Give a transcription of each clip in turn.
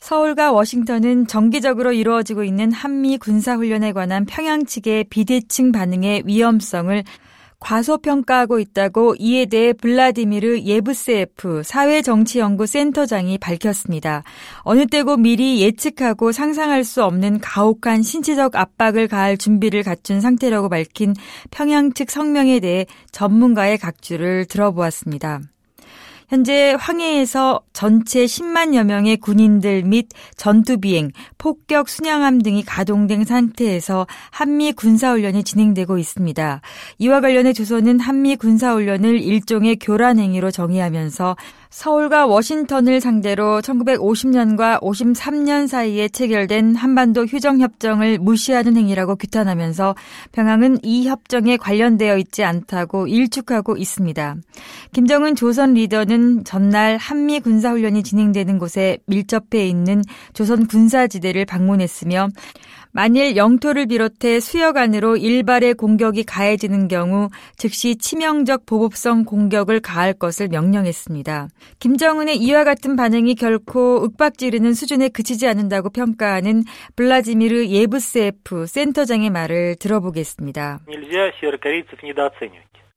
서울과 워싱턴은 정기적으로 이루어지고 있는 한미 군사훈련에 관한 평양 측의 비대칭 반응의 위험성을 과소평가하고 있다고 이에 대해 블라디미르 예브세프 사회정치연구센터장이 밝혔습니다. 어느 때고 미리 예측하고 상상할 수 없는 가혹한 신체적 압박을 가할 준비를 갖춘 상태라고 밝힌 평양 측 성명에 대해 전문가의 각주를 들어보았습니다. 현재 황해에서 전체 10만여 명의 군인들 및 전투 비행, 폭격 순양함 등이 가동된 상태에서 한미 군사훈련이 진행되고 있습니다. 이와 관련해 조선은 한미 군사훈련을 일종의 교란 행위로 정의하면서 서울과 워싱턴을 상대로 1950년과 53년 사이에 체결된 한반도 휴정협정을 무시하는 행위라고 규탄하면서 평양은 이 협정에 관련되어 있지 않다고 일축하고 있습니다. 김정은 조선 리더는 전날 한미 군사훈련이 진행되는 곳에 밀접해 있는 조선 군사지대를 방문했으며 만일 영토를 비롯해 수역 안으로 일발의 공격이 가해지는 경우 즉시 치명적 보복성 공격을 가할 것을 명령했습니다. 김정은의 이와 같은 반응이 결코 윽박지르는 수준에 그치지 않는다고 평가하는 블라지미르 예브세프 센터장의 말을 들어보겠습니다.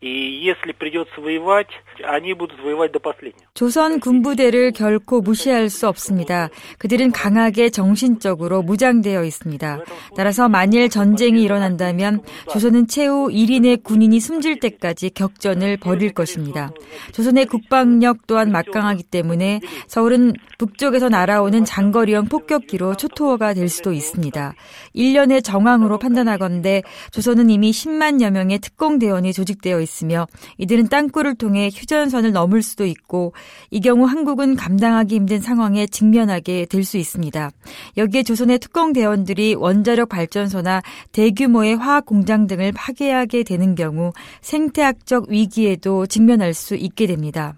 И если придется воевать, они будут воевать до последнего. 조선 군부대를 결코 무시할 수 없습니다. 그들은 강하게 정신적으로 무장되어 있습니다. 따라서 만일 전쟁이 일어난다면 조선은 최후 1인의 군인이 숨질 때까지 격전을 벌일 것입니다. 조선의 국방력 또한 막강하기 때문에 서울은 북쪽에서 날아오는 장거리형 폭격기로 초토화가 될 수도 있습니다. 1년의 정황으로 판단하건대 조선은 이미 10만여 명의 특공대원이 조직되어 있습니다. 있으며 이들은 땅굴을 통해 휴전선을 넘을 수도 있고 이 경우 한국은 감당하기 힘든 상황에 직면하게 될 수 있습니다. 여기에 조선의 특공 대원들이 원자력 발전소나 대규모의 화학 공장 등을 파괴하게 되는 경우 생태학적 위기에도 직면할 수 있게 됩니다.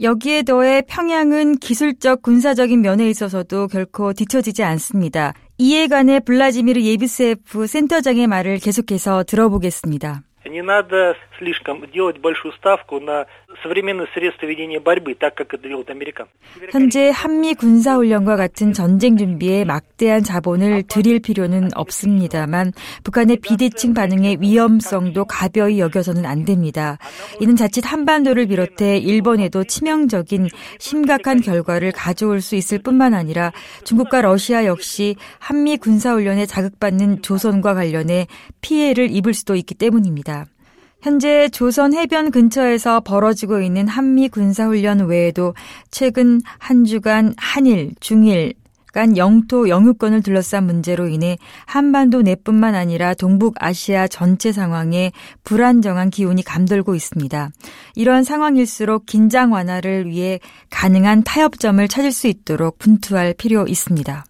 여기에 더해 평양은 기술적 군사적인 면에 있어서도 결코 뒤처지지 않습니다. 이에 관해 블라지미르 예비세프 센터장의 말을 계속해서 들어보겠습니다. Не надо слишком делать большую ставку на современные средства ведения борьбы, так как это делают американцы. 현재 한미 군사 훈련과 같은 전쟁 준비에 막대한 자본을 들일 필요는 없습니다만 북한의 비대칭 반응의 위험성도 가벼이 여겨서는 안 됩니다. 이는 자칫 한반도를 비롯해 일본에도 치명적인 심각한 결과를 가져올 수 있을 뿐만 아니라 중국과 러시아 역시 한미 군사 훈련에 자극받는 조선과 관련해 피해를 입을 수도 있기 때문입니다. 현재 조선 해변 근처에서 벌어지고 있는 한미 군사훈련 외에도 최근 한 주간 한일, 중일, 간 영토 영유권을 둘러싼 문제로 인해 한반도 내뿐만 아니라 동북아시아 전체 상황에 불안정한 기운이 감돌고 있습니다. 이러한 상황일수록 긴장 완화를 위해 가능한 타협점을 찾을 수 있도록 분투할 필요 있습니다.